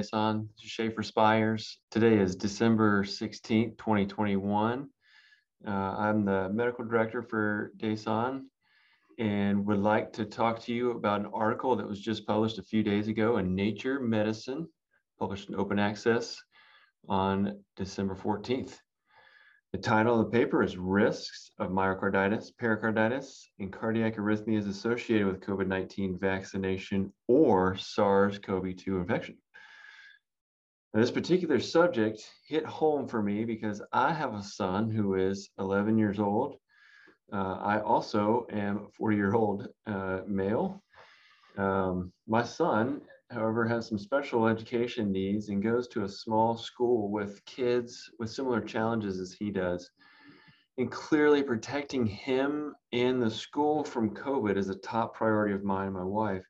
is Shaefer Spires. Today is December 16th, 2021. Uh, I'm the medical director for DASON and would like to talk to you about an article that was just published a few days ago in Nature Medicine, published in open access on December 14th. The title of the paper is Risks of Myocarditis, Pericarditis, and Cardiac Arrhythmias Associated with COVID 19 Vaccination or SARS CoV 2 Infection. Now, this particular subject hit home for me because I have a son who is 11 years old. Uh, I also am a 40 year old uh, male. Um, my son however, has some special education needs and goes to a small school with kids with similar challenges as he does. And clearly, protecting him and the school from COVID is a top priority of mine and my wife.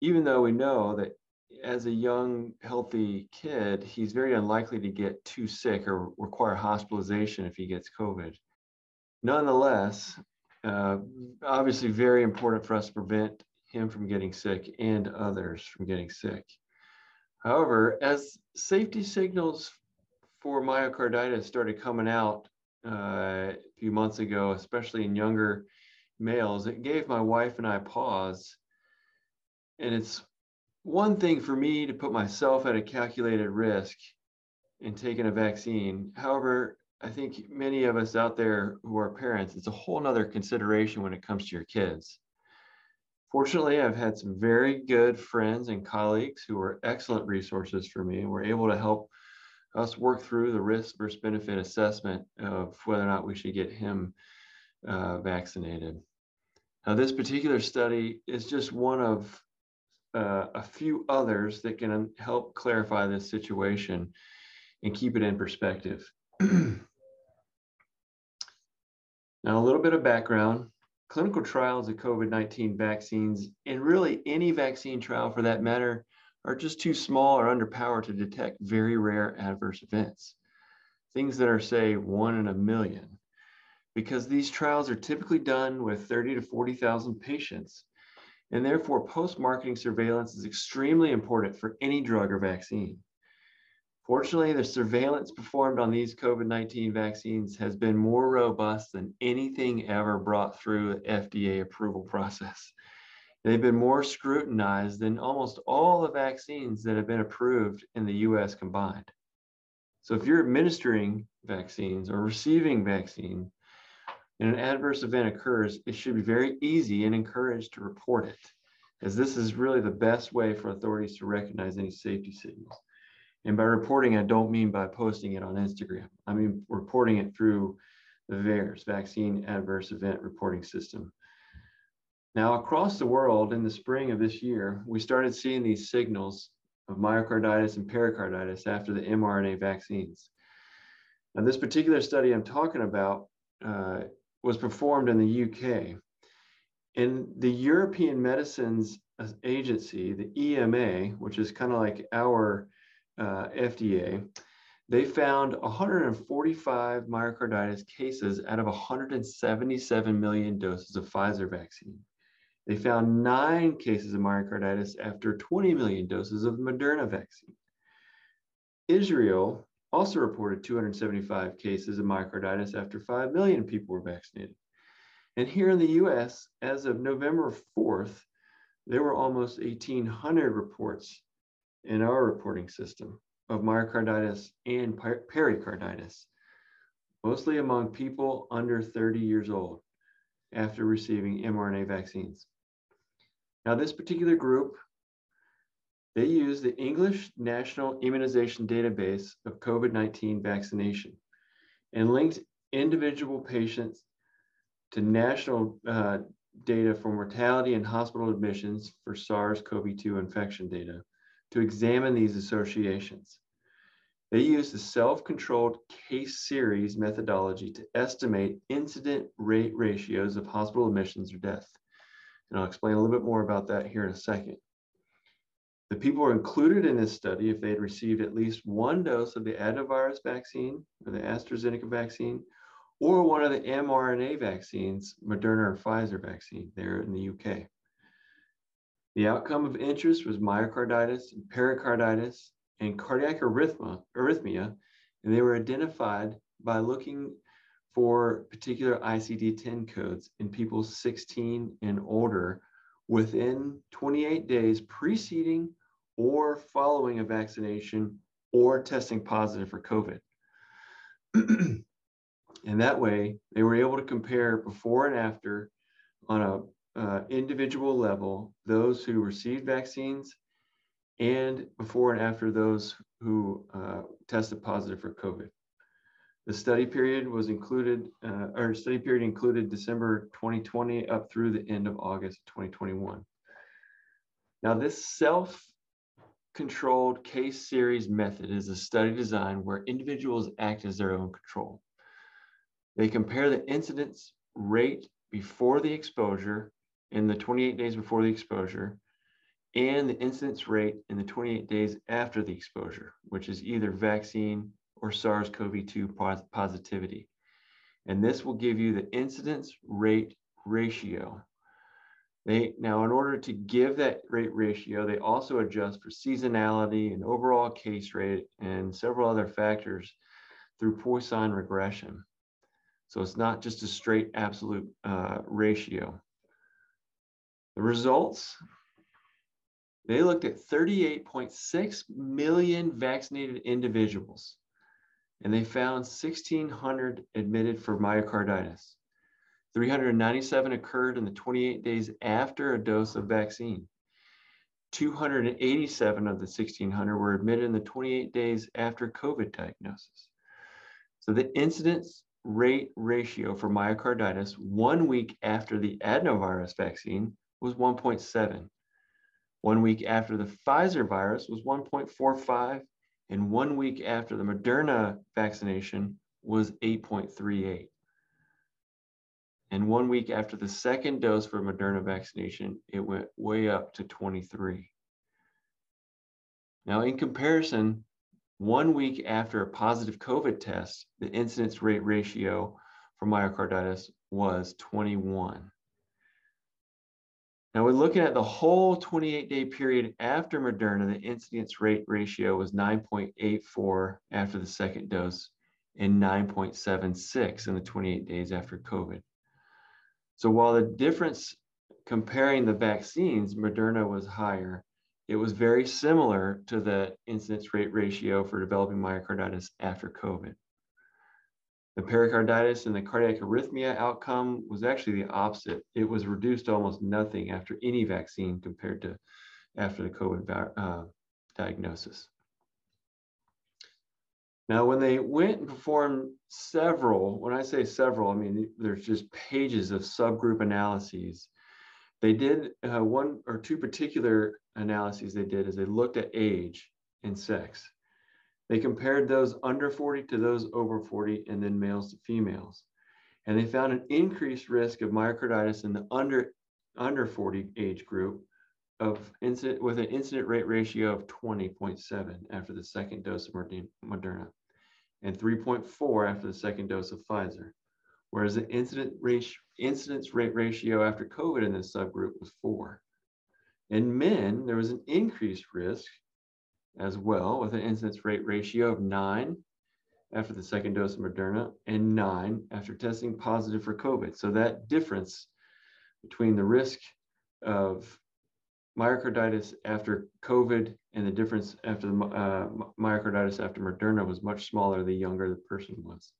Even though we know that as a young, healthy kid, he's very unlikely to get too sick or require hospitalization if he gets COVID. Nonetheless, uh, obviously, very important for us to prevent him from getting sick and others from getting sick. However, as safety signals for myocarditis started coming out uh, a few months ago, especially in younger males, it gave my wife and I pause. And it's one thing for me to put myself at a calculated risk in taking a vaccine. However, I think many of us out there who are parents, it's a whole nother consideration when it comes to your kids. Fortunately, I've had some very good friends and colleagues who are excellent resources for me and were able to help us work through the risk versus benefit assessment of whether or not we should get him uh, vaccinated. Now, this particular study is just one of uh, a few others that can help clarify this situation and keep it in perspective. now, a little bit of background clinical trials of COVID 19 vaccines, and really any vaccine trial for that matter, are just too small or underpowered to detect very rare adverse events. Things that are, say, one in a million. Because these trials are typically done with 30 to 40,000 patients, and therefore post marketing surveillance is extremely important for any drug or vaccine. Fortunately, the surveillance performed on these COVID 19 vaccines has been more robust than anything ever brought through the FDA approval process. They've been more scrutinized than almost all the vaccines that have been approved in the US combined. So, if you're administering vaccines or receiving vaccine and an adverse event occurs, it should be very easy and encouraged to report it, as this is really the best way for authorities to recognize any safety signals. And by reporting, I don't mean by posting it on Instagram. I mean reporting it through the VAERS, Vaccine Adverse Event Reporting System. Now, across the world in the spring of this year, we started seeing these signals of myocarditis and pericarditis after the mRNA vaccines. Now, this particular study I'm talking about uh, was performed in the UK. In the European Medicines Agency, the EMA, which is kind of like our uh, FDA, they found 145 myocarditis cases out of 177 million doses of Pfizer vaccine. They found nine cases of myocarditis after 20 million doses of Moderna vaccine. Israel also reported 275 cases of myocarditis after 5 million people were vaccinated. And here in the US, as of November 4th, there were almost 1,800 reports in our reporting system of myocarditis and pericarditis, mostly among people under 30 years old after receiving mRNA vaccines. Now, this particular group, they use the English National Immunization Database of COVID 19 vaccination and linked individual patients to national uh, data for mortality and hospital admissions for SARS CoV 2 infection data to examine these associations. They use the self-controlled case series methodology to estimate incident rate ratios of hospital admissions or death. And I'll explain a little bit more about that here in a second. The people were included in this study if they had received at least one dose of the adenovirus vaccine or the AstraZeneca vaccine, or one of the mRNA vaccines, Moderna or Pfizer vaccine there in the UK. The outcome of interest was myocarditis, and pericarditis, and cardiac arrhythmia, arrhythmia, and they were identified by looking for particular ICD-10 codes in people 16 and older within 28 days preceding or following a vaccination or testing positive for COVID. and that way, they were able to compare before and after on a uh, individual level those who received vaccines and before and after those who uh, tested positive for COVID. The study period was included, uh, or study period included December 2020 up through the end of August 2021. Now, this self controlled case series method is a study design where individuals act as their own control. They compare the incidence rate before the exposure in the 28 days before the exposure and the incidence rate in the 28 days after the exposure, which is either vaccine or SARS-CoV-2 positivity. And this will give you the incidence rate ratio. They now, in order to give that rate ratio, they also adjust for seasonality and overall case rate and several other factors through Poisson regression. So it's not just a straight absolute uh, ratio. The results, they looked at 38.6 million vaccinated individuals and they found 1,600 admitted for myocarditis. 397 occurred in the 28 days after a dose of vaccine. 287 of the 1,600 were admitted in the 28 days after COVID diagnosis. So the incidence rate ratio for myocarditis one week after the adenovirus vaccine was 1.7. One week after the Pfizer virus was 1.45, and one week after the Moderna vaccination was 8.38. And one week after the second dose for Moderna vaccination, it went way up to 23. Now, in comparison, one week after a positive COVID test, the incidence rate ratio for myocarditis was 21. Now we're looking at the whole 28 day period after Moderna, the incidence rate ratio was 9.84 after the second dose and 9.76 in the 28 days after COVID. So while the difference comparing the vaccines, Moderna was higher, it was very similar to the incidence rate ratio for developing myocarditis after COVID. The pericarditis and the cardiac arrhythmia outcome was actually the opposite. It was reduced to almost nothing after any vaccine compared to after the COVID uh, diagnosis. Now, when they went and performed several, when I say several, I mean there's just pages of subgroup analyses. They did uh, one or two particular analyses they did is they looked at age and sex. They compared those under 40 to those over 40 and then males to females. And they found an increased risk of myocarditis in the under, under 40 age group of incident with an incident rate ratio of 20.7 after the second dose of Moderna and 3.4 after the second dose of Pfizer. Whereas the incident rate, incidence rate ratio after COVID in this subgroup was four. In men, there was an increased risk as well with an incidence rate ratio of nine after the second dose of Moderna and nine after testing positive for COVID. So that difference between the risk of myocarditis after COVID and the difference after the uh, myocarditis after Moderna was much smaller the younger the person was.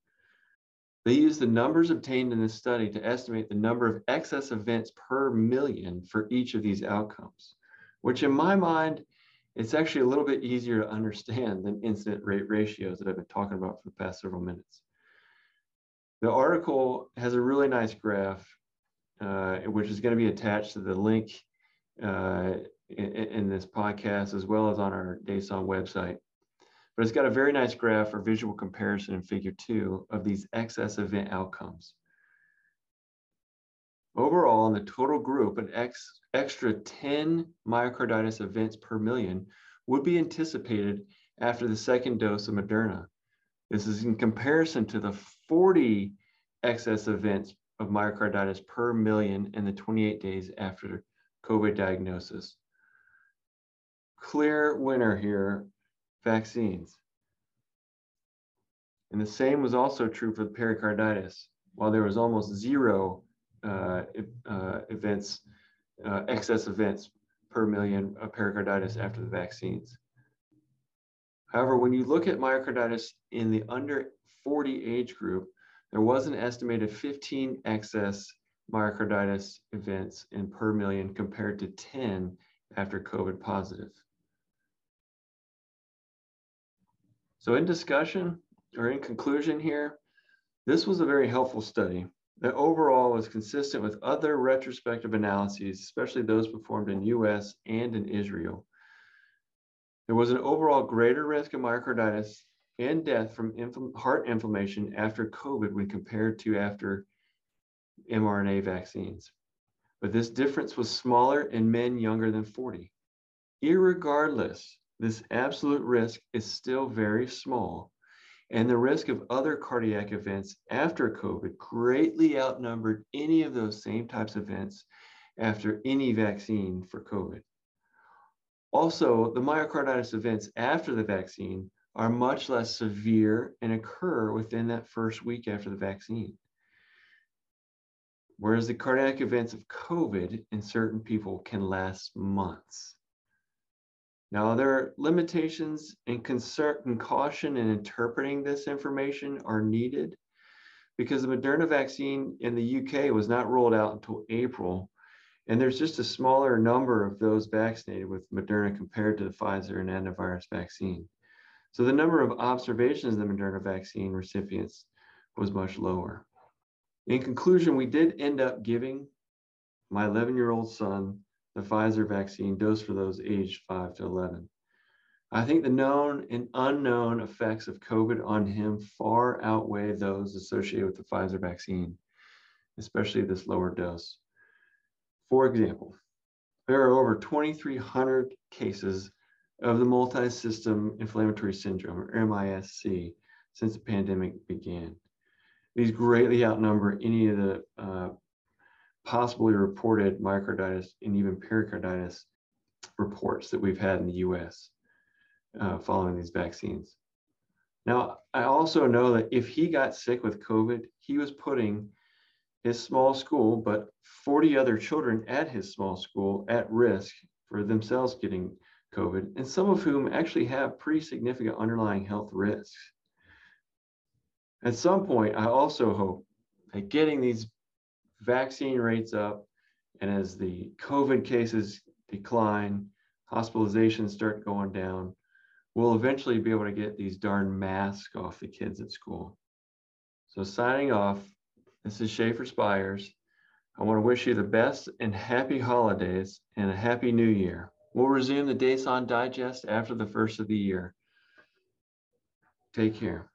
They used the numbers obtained in this study to estimate the number of excess events per million for each of these outcomes, which in my mind it's actually a little bit easier to understand than incident rate ratios that I've been talking about for the past several minutes. The article has a really nice graph, uh, which is going to be attached to the link uh, in, in, this podcast as well as on our DASON website. But it's got a very nice graph for visual comparison in figure two of these excess event outcomes. Overall, in the total group, an ex, extra 10 myocarditis events per million would be anticipated after the second dose of Moderna. This is in comparison to the 40 excess events of myocarditis per million in the 28 days after COVID diagnosis. clear winner here, vaccines. And the same was also true for the pericarditis. While there was almost zero uh, uh, events, uh, excess events per million of pericarditis after the vaccines. However, when you look at myocarditis in the under 40 age group, there was an estimated 15 excess myocarditis events in per million compared to 10 after COVID positive. So in discussion or in conclusion here, this was a very helpful study that overall was consistent with other retrospective analyses, especially those performed in US and in Israel. There was an overall greater risk of myocarditis and death from heart inflammation after COVID when compared to after mRNA vaccines. But this difference was smaller in men younger than 40. Irregardless, this absolute risk is still very small, and the risk of other cardiac events after COVID greatly outnumbered any of those same types of events after any vaccine for COVID. Also, the myocarditis events after the vaccine are much less severe and occur within that first week after the vaccine. Whereas the cardiac events of COVID in certain people can last months. Now, there are limitations and concern and caution in interpreting this information are needed because the Moderna vaccine in the UK was not rolled out until April. And there's just a smaller number of those vaccinated with Moderna compared to the Pfizer and adenovirus vaccine. So the number of observations of the Moderna vaccine recipients was much lower. In conclusion, we did end up giving my 11 year old son the Pfizer vaccine dose for those aged 5 to 11. I think the known and unknown effects of COVID on him far outweigh those associated with the Pfizer vaccine, especially this lower dose. For example, there are over 2,300 cases of the multi-system inflammatory syndrome, or MISC, since the pandemic began. These greatly outnumber any of the uh, possibly reported myocarditis and even pericarditis reports that we've had in the US uh, following these vaccines. Now, I also know that if he got sick with COVID, he was putting his small school, but 40 other children at his small school at risk for themselves getting COVID, and some of whom actually have pretty significant underlying health risks. At some point, I also hope that getting these vaccine rates up and as the COVID cases decline, hospitalizations start going down, we'll eventually be able to get these darn masks off the kids at school. So signing off, this is Shaefer Spires. I want to wish you the best and happy holidays and a happy new year. We'll resume the DASON Digest after the first of the year. Take care.